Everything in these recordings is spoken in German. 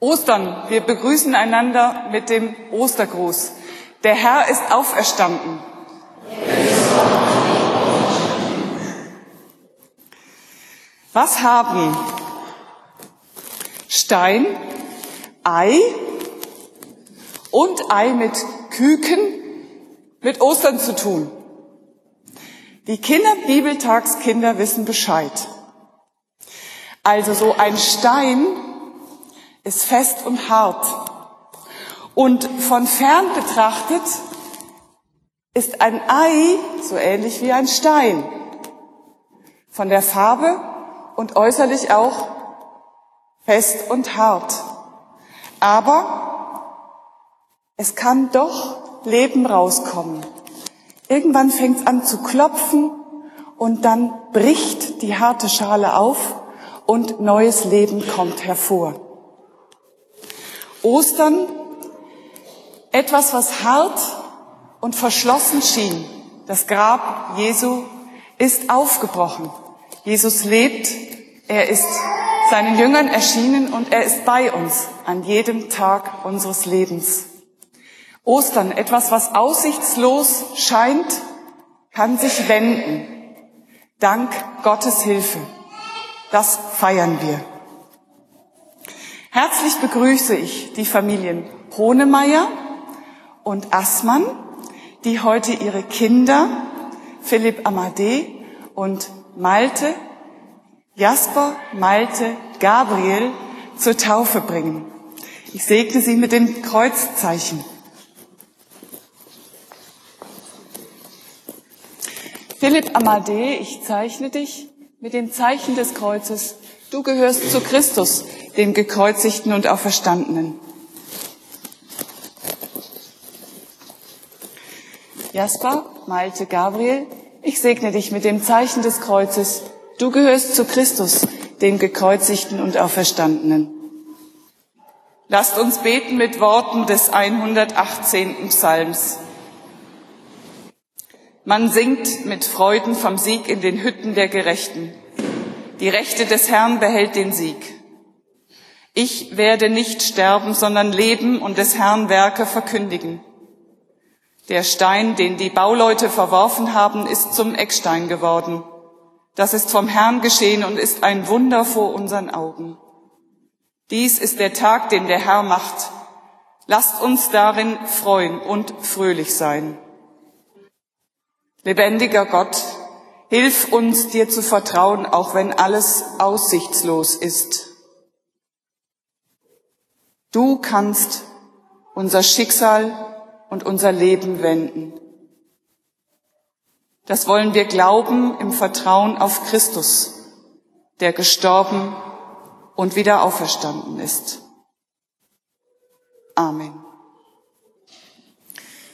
Ostern, wir begrüßen einander mit dem Ostergruß. Der Herr ist auferstanden. Was haben Stein, Ei und Ei mit Küken mit Ostern zu tun? Die Kinder, Bibeltagskinder wissen Bescheid. Also so ein Stein ist fest und hart. Und von fern betrachtet ist ein Ei so ähnlich wie ein Stein. Von der Farbe und äußerlich auch fest und hart. Aber es kann doch Leben rauskommen. Irgendwann fängt es an zu klopfen und dann bricht die harte Schale auf und neues Leben kommt hervor. Ostern, etwas, was hart und verschlossen schien, das Grab Jesu ist aufgebrochen. Jesus lebt, er ist seinen Jüngern erschienen und er ist bei uns an jedem Tag unseres Lebens. Ostern, etwas, was aussichtslos scheint, kann sich wenden. Dank Gottes Hilfe. Das feiern wir. Herzlich begrüße ich die Familien Honemeyer und Assmann, die heute ihre Kinder Philipp Amadee und Malte, Jasper, Malte, Gabriel zur Taufe bringen. Ich segne sie mit dem Kreuzzeichen. Philipp Amadee, ich zeichne dich mit dem Zeichen des Kreuzes. Du gehörst zu Christus, dem Gekreuzigten und Auferstandenen. Jasper, Malte, Gabriel, ich segne dich mit dem Zeichen des Kreuzes. Du gehörst zu Christus, dem Gekreuzigten und Auferstandenen. Lasst uns beten mit Worten des 118. Psalms. Man singt mit Freuden vom Sieg in den Hütten der Gerechten. Die Rechte des Herrn behält den Sieg. Ich werde nicht sterben, sondern leben und des Herrn Werke verkündigen. Der Stein, den die Bauleute verworfen haben, ist zum Eckstein geworden. Das ist vom Herrn geschehen und ist ein Wunder vor unseren Augen. Dies ist der Tag, den der Herr macht. Lasst uns darin freuen und fröhlich sein. Lebendiger Gott, hilf uns dir zu vertrauen, auch wenn alles aussichtslos ist. Du kannst unser Schicksal und unser Leben wenden. Das wollen wir glauben im Vertrauen auf Christus, der gestorben und wieder auferstanden ist. Amen.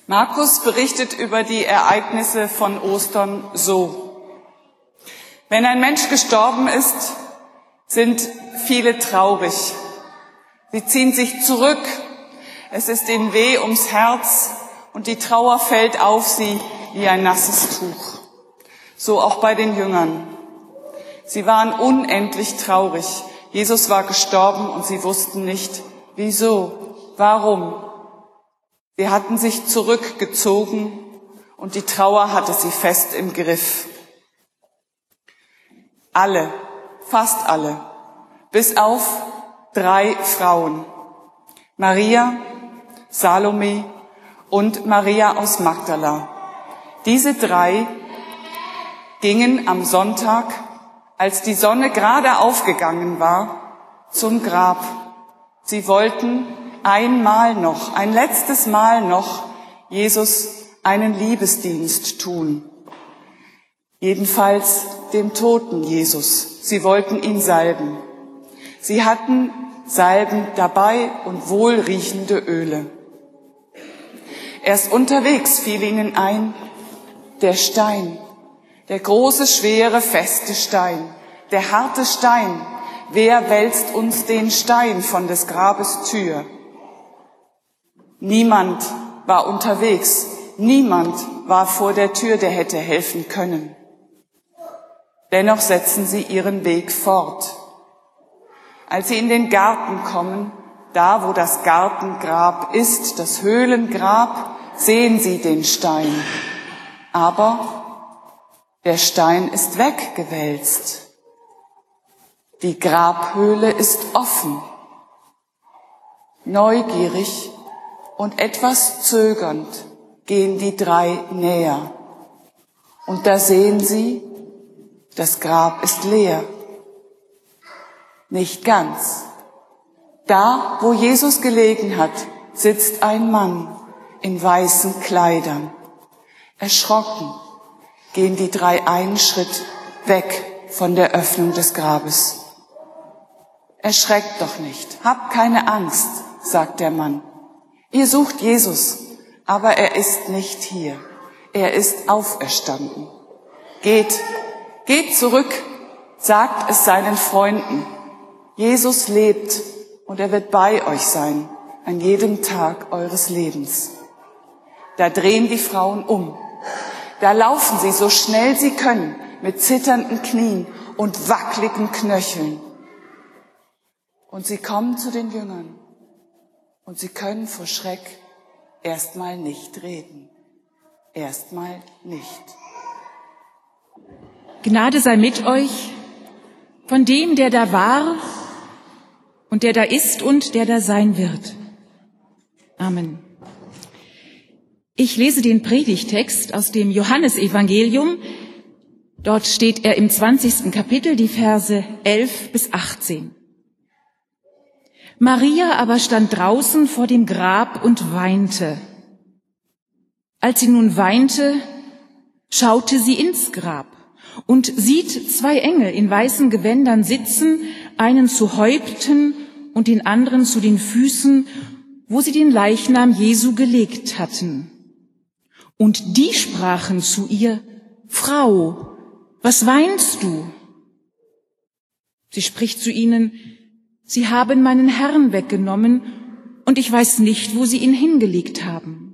Markus berichtet über die Ereignisse von Ostern so. Wenn ein Mensch gestorben ist, sind viele traurig. Sie ziehen sich zurück es ist ihnen weh ums Herz und die Trauer fällt auf sie wie ein nasses Tuch. So auch bei den Jüngern. Sie waren unendlich traurig. Jesus war gestorben und sie wussten nicht, wieso, warum. Sie hatten sich zurückgezogen und die Trauer hatte sie fest im Griff. Alle, fast alle, bis auf drei Frauen. Maria, Salome und Maria aus Magdala. Diese drei gingen am Sonntag, als die Sonne gerade aufgegangen war, zum Grab. Sie wollten einmal noch, ein letztes Mal noch Jesus einen Liebesdienst tun. Jedenfalls dem toten Jesus. Sie wollten ihn salben. Sie hatten Salben dabei und wohlriechende Öle. Erst unterwegs fiel ihnen ein, der Stein, der große, schwere, feste Stein, der harte Stein, wer wälzt uns den Stein von des Grabes Tür? Niemand war unterwegs, niemand war vor der Tür, der hätte helfen können. Dennoch setzen sie ihren Weg fort. Als sie in den Garten kommen, Da, wo das Gartengrab ist, das Höhlengrab, sehen Sie den Stein. Aber der Stein ist weggewälzt. Die Grabhöhle ist offen. Neugierig und etwas zögernd gehen die drei näher. Und da sehen sie, das Grab ist leer. Nicht ganz. Da, wo Jesus gelegen hat, sitzt ein Mann in weißen Kleidern. Erschrocken gehen die drei einen Schritt weg von der Öffnung des Grabes. Erschreckt doch nicht, habt keine Angst, sagt der Mann. Ihr sucht Jesus, aber er ist nicht hier. Er ist auferstanden. Geht, geht zurück, sagt es seinen Freunden. Jesus lebt und er wird bei euch sein an jedem Tag eures Lebens. Da drehen die Frauen um. Da laufen sie so schnell sie können mit zitternden Knien und wackeligen Knöcheln. Und sie kommen zu den Jüngern und sie können vor Schreck erstmal nicht reden. Erstmal nicht. Gnade sei mit euch von dem, der da war und der da ist und der da sein wird. Amen. Ich lese den Predigtext aus dem Johannesevangelium. Dort steht er im 20. Kapitel, die Verse 11 bis 18. Maria aber stand draußen vor dem Grab und weinte. Als sie nun weinte, schaute sie ins Grab und sieht zwei Engel in weißen Gewändern sitzen, einen zu Häupten und den anderen zu den Füßen, wo sie den Leichnam Jesu gelegt hatten. Und die sprachen zu ihr, Frau, was weinst du? Sie spricht zu ihnen, Sie haben meinen Herrn weggenommen und ich weiß nicht, wo Sie ihn hingelegt haben.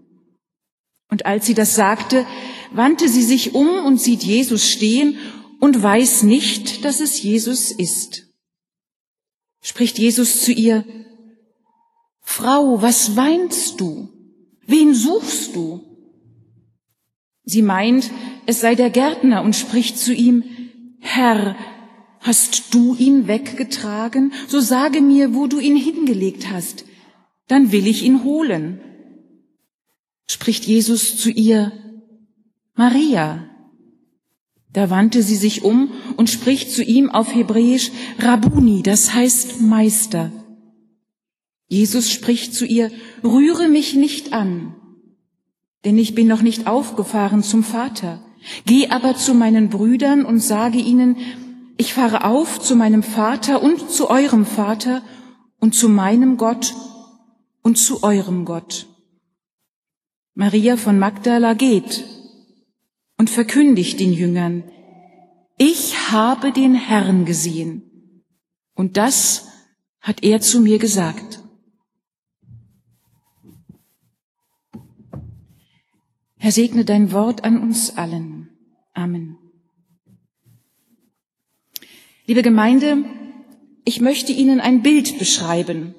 Und als sie das sagte, wandte sie sich um und sieht Jesus stehen und weiß nicht, dass es Jesus ist. Spricht Jesus zu ihr, Frau, was weinst du? Wen suchst du? Sie meint, es sei der Gärtner und spricht zu ihm, Herr, Hast du ihn weggetragen? So sage mir, wo du ihn hingelegt hast. Dann will ich ihn holen. Spricht Jesus zu ihr, Maria. Da wandte sie sich um und spricht zu ihm auf Hebräisch Rabuni, das heißt Meister. Jesus spricht zu ihr, rühre mich nicht an, denn ich bin noch nicht aufgefahren zum Vater. Geh aber zu meinen Brüdern und sage ihnen, ich fahre auf zu meinem Vater und zu eurem Vater und zu meinem Gott und zu eurem Gott. Maria von Magdala geht und verkündigt den Jüngern, ich habe den Herrn gesehen. Und das hat er zu mir gesagt. Herr, segne dein Wort an uns allen. Amen. Liebe Gemeinde, ich möchte Ihnen ein Bild beschreiben.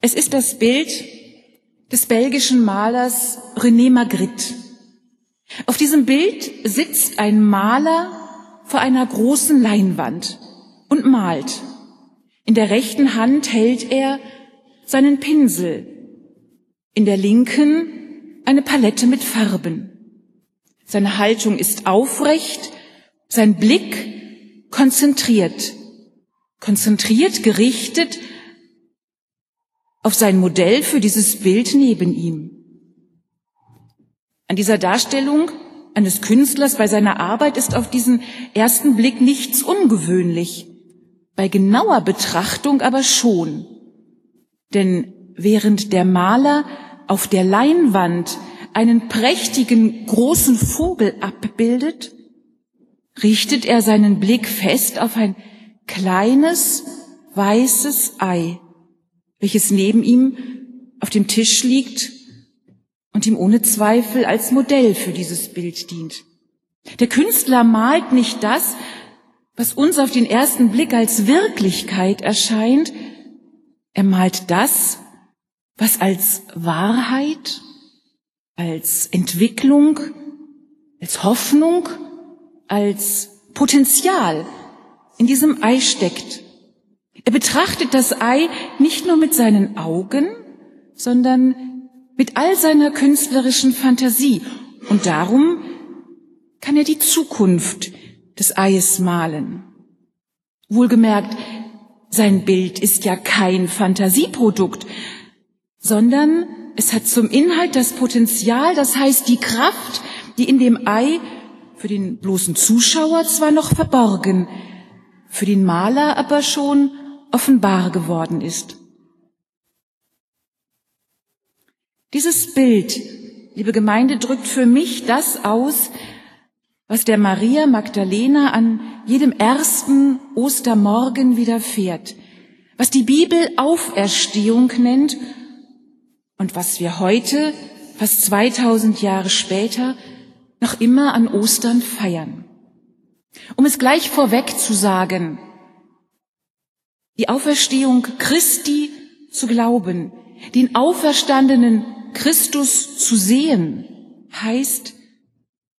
Es ist das Bild des belgischen Malers René Magritte. Auf diesem Bild sitzt ein Maler vor einer großen Leinwand und malt. In der rechten Hand hält er seinen Pinsel, in der linken eine Palette mit Farben. Seine Haltung ist aufrecht, sein Blick konzentriert, konzentriert, gerichtet auf sein Modell für dieses Bild neben ihm. An dieser Darstellung eines Künstlers bei seiner Arbeit ist auf diesen ersten Blick nichts ungewöhnlich, bei genauer Betrachtung aber schon. Denn während der Maler auf der Leinwand einen prächtigen großen Vogel abbildet, richtet er seinen Blick fest auf ein kleines weißes Ei, welches neben ihm auf dem Tisch liegt und ihm ohne Zweifel als Modell für dieses Bild dient. Der Künstler malt nicht das, was uns auf den ersten Blick als Wirklichkeit erscheint, Er malt das, was als Wahrheit, als Entwicklung, als Hoffnung, als Potenzial in diesem Ei steckt. Er betrachtet das Ei nicht nur mit seinen Augen, sondern mit all seiner künstlerischen Fantasie. Und darum kann er die Zukunft des Eies malen. Wohlgemerkt, sein Bild ist ja kein Fantasieprodukt, sondern es hat zum Inhalt das Potenzial, das heißt die Kraft, die in dem Ei für den bloßen Zuschauer zwar noch verborgen, für den Maler aber schon offenbar geworden ist. Dieses Bild, liebe Gemeinde, drückt für mich das aus, was der Maria Magdalena an jedem ersten Ostermorgen widerfährt, was die Bibel Auferstehung nennt und was wir heute, fast 2000 Jahre später, noch immer an Ostern feiern. Um es gleich vorweg zu sagen, die Auferstehung Christi zu glauben, den auferstandenen Christus zu sehen, heißt,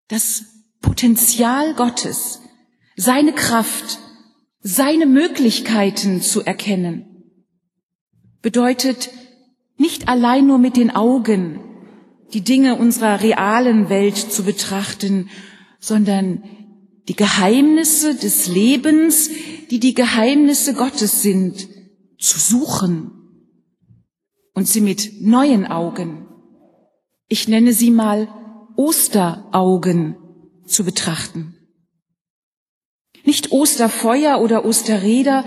das Potenzial Gottes, seine Kraft, seine Möglichkeiten zu erkennen, bedeutet nicht allein nur mit den Augen die Dinge unserer realen Welt zu betrachten, sondern die Geheimnisse des Lebens, die die Geheimnisse Gottes sind, zu suchen und sie mit neuen Augen, ich nenne sie mal Osteraugen, zu betrachten. Nicht Osterfeuer oder Osterräder,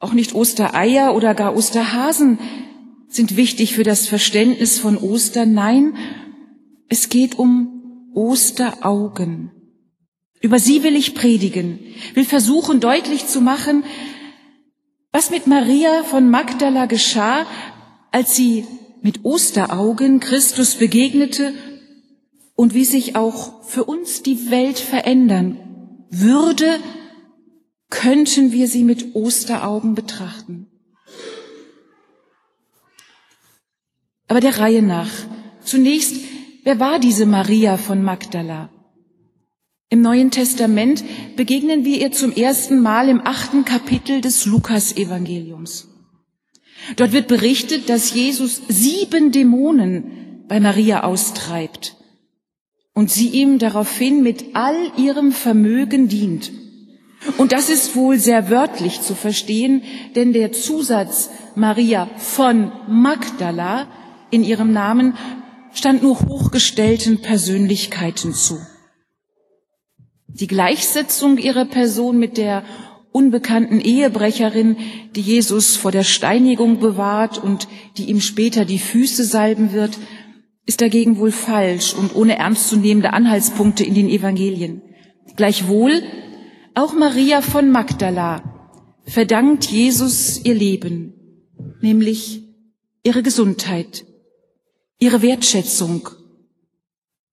auch nicht Ostereier oder gar Osterhasen sind wichtig für das Verständnis von Ostern. Nein, es geht um Osteraugen. Über sie will ich predigen, will versuchen deutlich zu machen, was mit Maria von Magdala geschah, als sie mit Osteraugen Christus begegnete und wie sich auch für uns die Welt verändern würde, könnten wir sie mit Osteraugen betrachten. Aber der Reihe nach. Zunächst, wer war diese Maria von Magdala? Im Neuen Testament begegnen wir ihr zum ersten Mal im achten Kapitel des Lukas-Evangeliums. Dort wird berichtet, dass Jesus sieben Dämonen bei Maria austreibt und sie ihm daraufhin mit all ihrem Vermögen dient. Und das ist wohl sehr wörtlich zu verstehen, denn der Zusatz Maria von Magdala in ihrem Namen stand nur hochgestellten Persönlichkeiten zu. Die Gleichsetzung ihrer Person mit der unbekannten Ehebrecherin, die Jesus vor der Steinigung bewahrt und die ihm später die Füße salben wird, ist dagegen wohl falsch und ohne ernstzunehmende Anhaltspunkte in den Evangelien. Gleichwohl, auch Maria von Magdala verdankt Jesus ihr Leben, nämlich ihre Gesundheit, ihre Wertschätzung,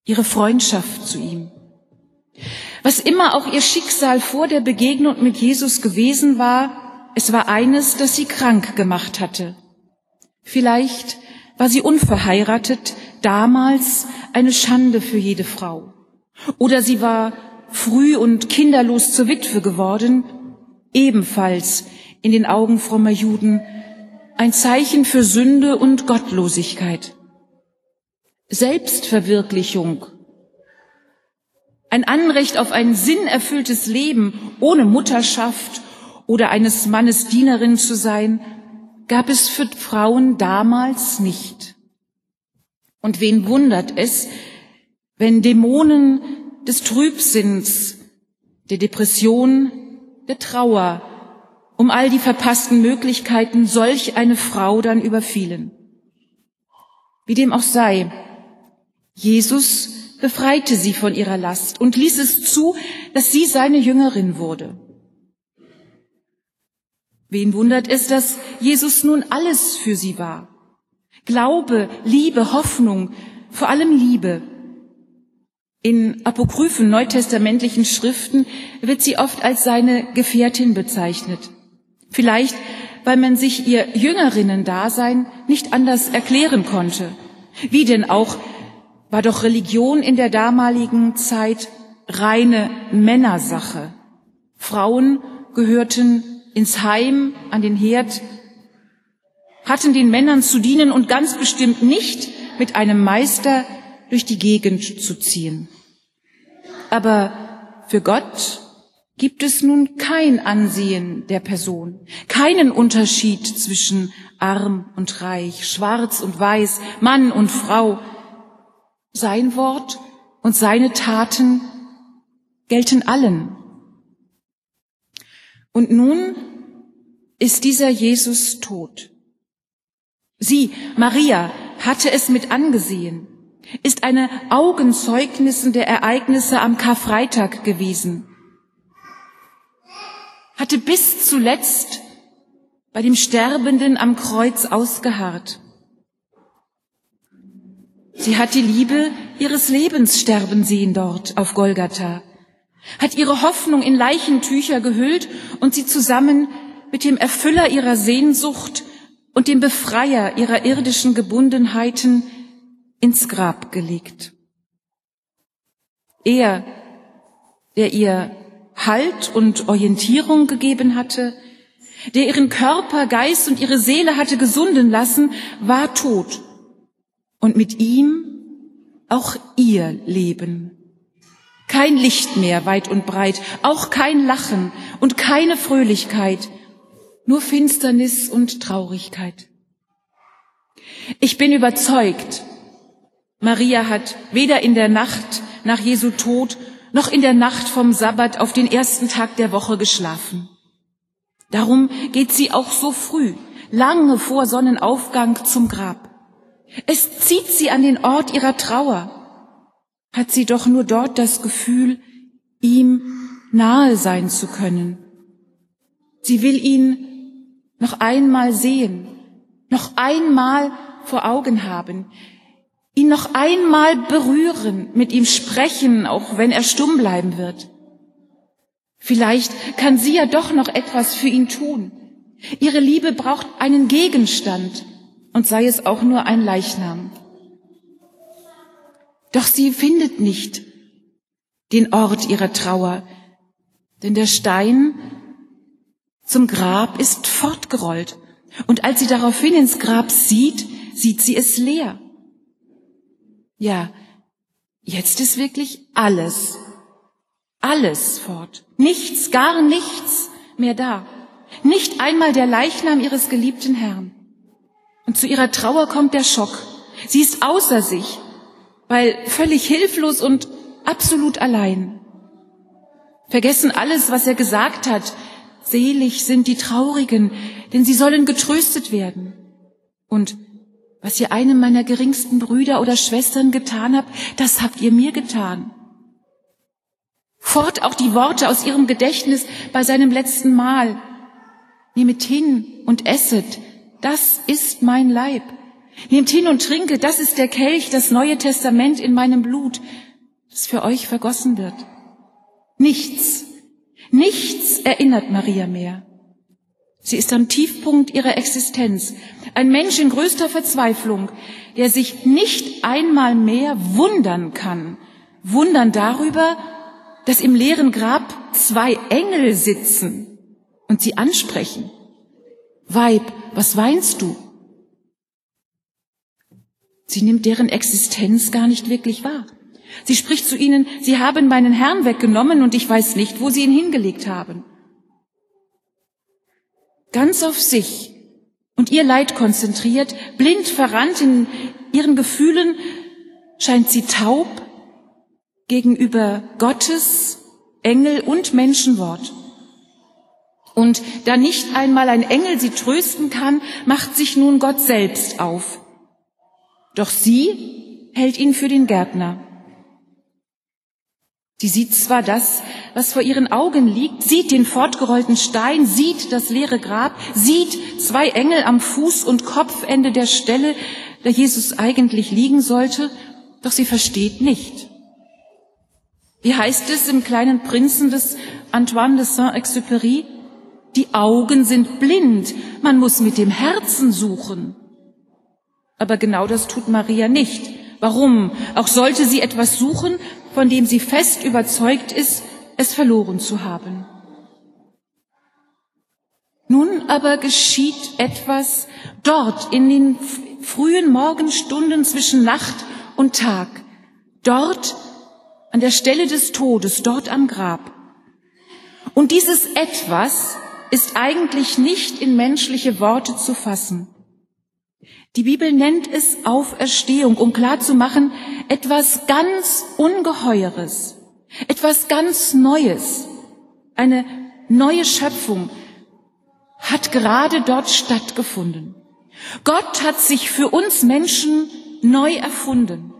ihre Freundschaft zu ihm. Was immer auch ihr Schicksal vor der Begegnung mit Jesus gewesen war, es war eines, das sie krank gemacht hatte. Vielleicht war sie unverheiratet, damals eine Schande für jede Frau. Oder sie war früh und kinderlos zur Witwe geworden, ebenfalls in den Augen frommer Juden ein Zeichen für Sünde und Gottlosigkeit. Selbstverwirklichung, ein Anrecht auf ein sinnerfülltes Leben ohne Mutterschaft oder eines Mannes Dienerin zu sein, gab es für Frauen damals nicht. Und wen wundert es, wenn Dämonen des Trübsinns, der Depression, der Trauer, um all die verpassten Möglichkeiten solch eine Frau dann überfielen. Wie dem auch sei, Jesus befreite sie von ihrer Last und ließ es zu, dass sie seine Jüngerin wurde. Wen wundert es, dass Jesus nun alles für sie war? Glaube, Liebe, Hoffnung, vor allem Liebe. In apokryphen neutestamentlichen Schriften wird sie oft als seine Gefährtin bezeichnet. Vielleicht, weil man sich ihr Jüngerinnen-Dasein nicht anders erklären konnte. Wie denn auch war doch Religion in der damaligen Zeit reine Männersache. Frauen gehörten ins Heim, an den Herd, hatten den Männern zu dienen und ganz bestimmt nicht mit einem Meister durch die Gegend zu ziehen. Aber für Gott gibt es nun kein Ansehen der Person, keinen Unterschied zwischen arm und reich, schwarz und weiß, Mann und Frau. Sein Wort und seine Taten gelten allen. Und nun ist dieser Jesus tot. Sie, Maria, hatte es mit angesehen, ist eine Augenzeugnissen der Ereignisse am Karfreitag gewesen, hatte bis zuletzt bei dem Sterbenden am Kreuz ausgeharrt. Sie hat die Liebe ihres Lebens sterben sehen dort auf Golgatha, hat ihre Hoffnung in Leichentücher gehüllt und sie zusammen mit dem Erfüller ihrer Sehnsucht und dem Befreier ihrer irdischen Gebundenheiten ins Grab gelegt. Er, der ihr Halt und Orientierung gegeben hatte, der ihren Körper, Geist und ihre Seele hatte gesunden lassen, war tot. Und mit ihm auch ihr Leben. Kein Licht mehr weit und breit, auch kein Lachen und keine Fröhlichkeit, nur Finsternis und Traurigkeit. Ich bin überzeugt, Maria hat weder in der Nacht nach Jesu Tod noch in der Nacht vom Sabbat auf den ersten Tag der Woche geschlafen. Darum geht sie auch so früh, lange vor Sonnenaufgang zum Grab. Es zieht sie an den Ort ihrer Trauer. Hat sie doch nur dort das Gefühl, ihm nahe sein zu können. Sie will ihn noch einmal sehen, noch einmal vor Augen haben, ihn noch einmal berühren, mit ihm sprechen, auch wenn er stumm bleiben wird. Vielleicht kann sie ja doch noch etwas für ihn tun. Ihre Liebe braucht einen Gegenstand und sei es auch nur ein Leichnam. Doch sie findet nicht den Ort ihrer Trauer, denn der Stein zum Grab ist fortgerollt. Und als sie daraufhin ins Grab sieht, sieht sie es leer. Ja, jetzt ist wirklich alles, alles fort. Nichts, gar nichts mehr da. Nicht einmal der Leichnam ihres geliebten Herrn. Und zu ihrer Trauer kommt der Schock. Sie ist außer sich, weil völlig hilflos und absolut allein. Vergessen alles, was er gesagt hat, Selig sind die Traurigen, denn sie sollen getröstet werden. Und was ihr einem meiner geringsten Brüder oder Schwestern getan habt, das habt ihr mir getan. Fort auch die Worte aus ihrem Gedächtnis bei seinem letzten Mahl. Nehmet hin und esset, das ist mein Leib. Nehmt hin und trinket, das ist der Kelch, das Neue Testament in meinem Blut, das für euch vergossen wird. Nichts Nichts erinnert Maria mehr. Sie ist am Tiefpunkt ihrer Existenz. Ein Mensch in größter Verzweiflung, der sich nicht einmal mehr wundern kann. Wundern darüber, dass im leeren Grab zwei Engel sitzen und sie ansprechen. Weib, was weinst du? Sie nimmt deren Existenz gar nicht wirklich wahr. Sie spricht zu ihnen, Sie haben meinen Herrn weggenommen und ich weiß nicht, wo Sie ihn hingelegt haben. Ganz auf sich und ihr Leid konzentriert, blind verrannt in ihren Gefühlen, scheint sie taub gegenüber Gottes, Engel und Menschenwort. Und da nicht einmal ein Engel sie trösten kann, macht sich nun Gott selbst auf. Doch sie hält ihn für den Gärtner. Sie sieht zwar das, was vor ihren Augen liegt, sieht den fortgerollten Stein, sieht das leere Grab, sieht zwei Engel am Fuß und Kopfende der Stelle, der Jesus eigentlich liegen sollte, doch sie versteht nicht. Wie heißt es im kleinen Prinzen des Antoine de Saint-Exupéry? Die Augen sind blind, Man muss mit dem Herzen suchen. Aber genau das tut Maria nicht. Warum? Auch sollte sie etwas suchen, von dem sie fest überzeugt ist, es verloren zu haben. Nun aber geschieht etwas dort in den frühen Morgenstunden zwischen Nacht und Tag, dort an der Stelle des Todes, dort am Grab. Und dieses etwas ist eigentlich nicht in menschliche Worte zu fassen. Die Bibel nennt es Auferstehung, um klarzumachen, etwas ganz Ungeheures, etwas ganz Neues, eine neue Schöpfung, hat gerade dort stattgefunden. Gott hat sich für uns Menschen neu erfunden.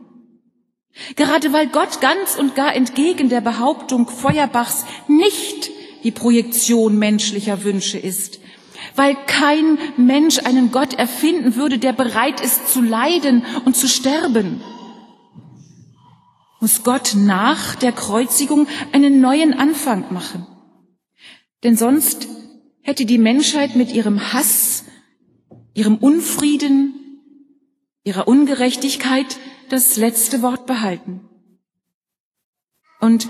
Gerade weil Gott ganz und gar entgegen der Behauptung Feuerbachs nicht die Projektion menschlicher Wünsche ist, weil kein Mensch einen Gott erfinden würde, der bereit ist zu leiden und zu sterben, muss Gott nach der Kreuzigung einen neuen Anfang machen. Denn sonst hätte die Menschheit mit ihrem Hass, ihrem Unfrieden, ihrer Ungerechtigkeit das letzte Wort behalten. Und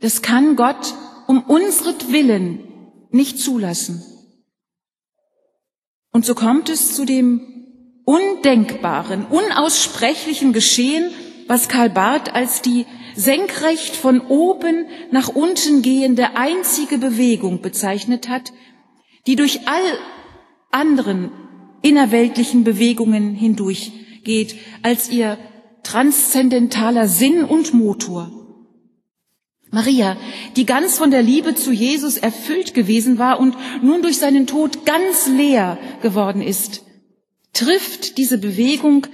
das kann Gott um unsretwillen nicht zulassen. Und so kommt es zu dem undenkbaren, unaussprechlichen Geschehen, was Karl Barth als die senkrecht von oben nach unten gehende einzige Bewegung bezeichnet hat, die durch all anderen innerweltlichen Bewegungen hindurchgeht, als ihr transzendentaler Sinn und Motor. Maria, die ganz von der Liebe zu Jesus erfüllt gewesen war und nun durch seinen Tod ganz leer geworden ist, trifft diese Bewegung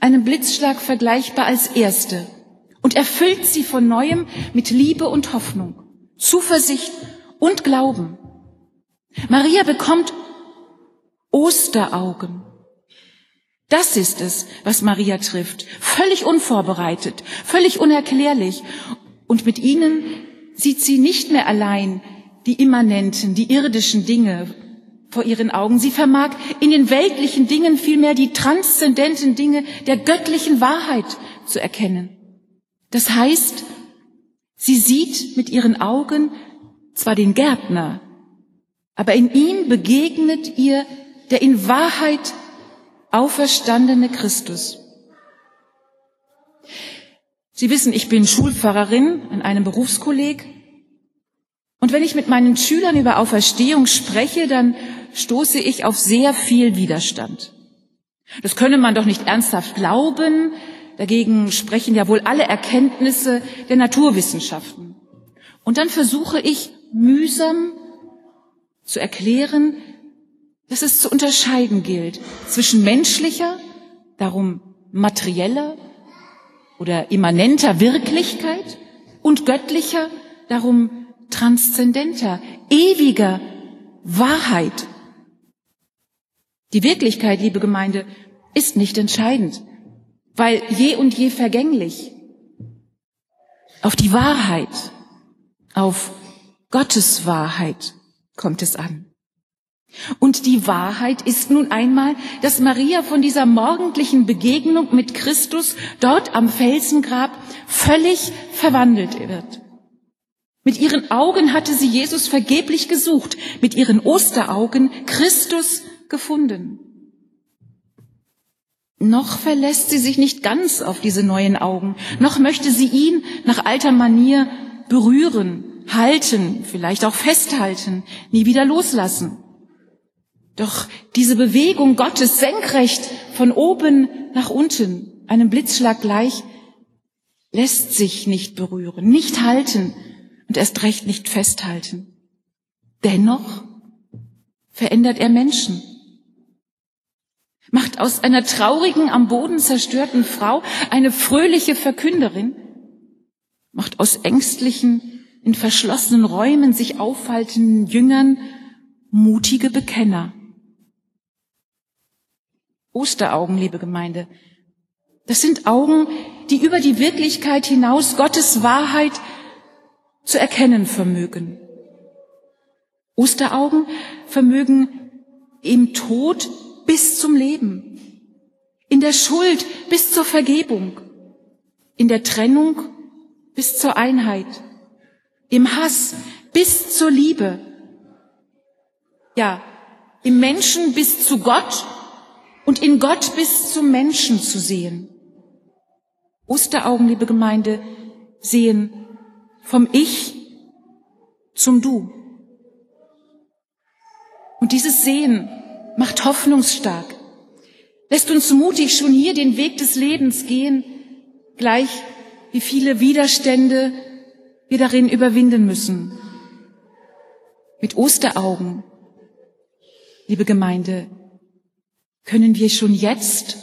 einem Blitzschlag vergleichbar als erste und erfüllt sie von neuem mit Liebe und Hoffnung, Zuversicht und Glauben. Maria bekommt Osteraugen. Das ist es, was Maria trifft. Völlig unvorbereitet, völlig unerklärlich. Und mit ihnen sieht sie nicht mehr allein die immanenten, die irdischen Dinge vor ihren Augen. Sie vermag in den weltlichen Dingen vielmehr die transzendenten Dinge der göttlichen Wahrheit zu erkennen. Das heißt, sie sieht mit ihren Augen zwar den Gärtner, aber in ihm begegnet ihr der in Wahrheit auferstandene Christus. Sie wissen, ich bin Schulpfarrerin in einem Berufskolleg. Und wenn ich mit meinen Schülern über Auferstehung spreche, dann stoße ich auf sehr viel Widerstand. Das könne man doch nicht ernsthaft glauben. Dagegen sprechen ja wohl alle Erkenntnisse der Naturwissenschaften. Und dann versuche ich mühsam zu erklären, dass es zu unterscheiden gilt zwischen menschlicher, darum materieller oder immanenter Wirklichkeit und göttlicher, darum transzendenter, ewiger Wahrheit. Die Wirklichkeit, liebe Gemeinde, ist nicht entscheidend, weil je und je vergänglich. Auf die Wahrheit, auf Gottes Wahrheit kommt es an. Und die Wahrheit ist nun einmal, dass Maria von dieser morgendlichen Begegnung mit Christus dort am Felsengrab völlig verwandelt wird. Mit ihren Augen hatte sie Jesus vergeblich gesucht, mit ihren Osteraugen Christus gefunden. Noch verlässt sie sich nicht ganz auf diese neuen Augen, noch möchte sie ihn nach alter Manier berühren, halten, vielleicht auch festhalten, nie wieder loslassen. Doch diese Bewegung Gottes senkrecht von oben nach unten, einem Blitzschlag gleich, lässt sich nicht berühren, nicht halten und erst recht nicht festhalten. Dennoch verändert er Menschen, macht aus einer traurigen, am Boden zerstörten Frau eine fröhliche Verkünderin, macht aus ängstlichen, in verschlossenen Räumen sich aufhaltenden Jüngern mutige Bekenner. Osteraugen, liebe Gemeinde. Das sind Augen, die über die Wirklichkeit hinaus Gottes Wahrheit zu erkennen vermögen. Osteraugen vermögen im Tod bis zum Leben, in der Schuld bis zur Vergebung, in der Trennung bis zur Einheit, im Hass bis zur Liebe, ja, im Menschen bis zu Gott und in Gott bis zum Menschen zu sehen. Osteraugen, liebe Gemeinde, sehen vom Ich zum Du. Und dieses Sehen macht hoffnungsstark, lässt uns mutig schon hier den Weg des Lebens gehen, gleich wie viele Widerstände wir darin überwinden müssen. Mit Osteraugen, liebe Gemeinde, können wir schon jetzt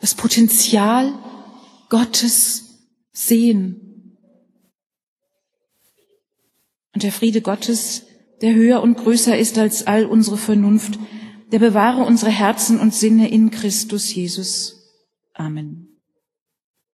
das Potenzial Gottes sehen. Und der Friede Gottes, der höher und größer ist als all unsere Vernunft, der bewahre unsere Herzen und Sinne in Christus Jesus. Amen.